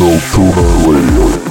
No Tuner Radio.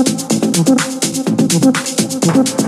Thank you.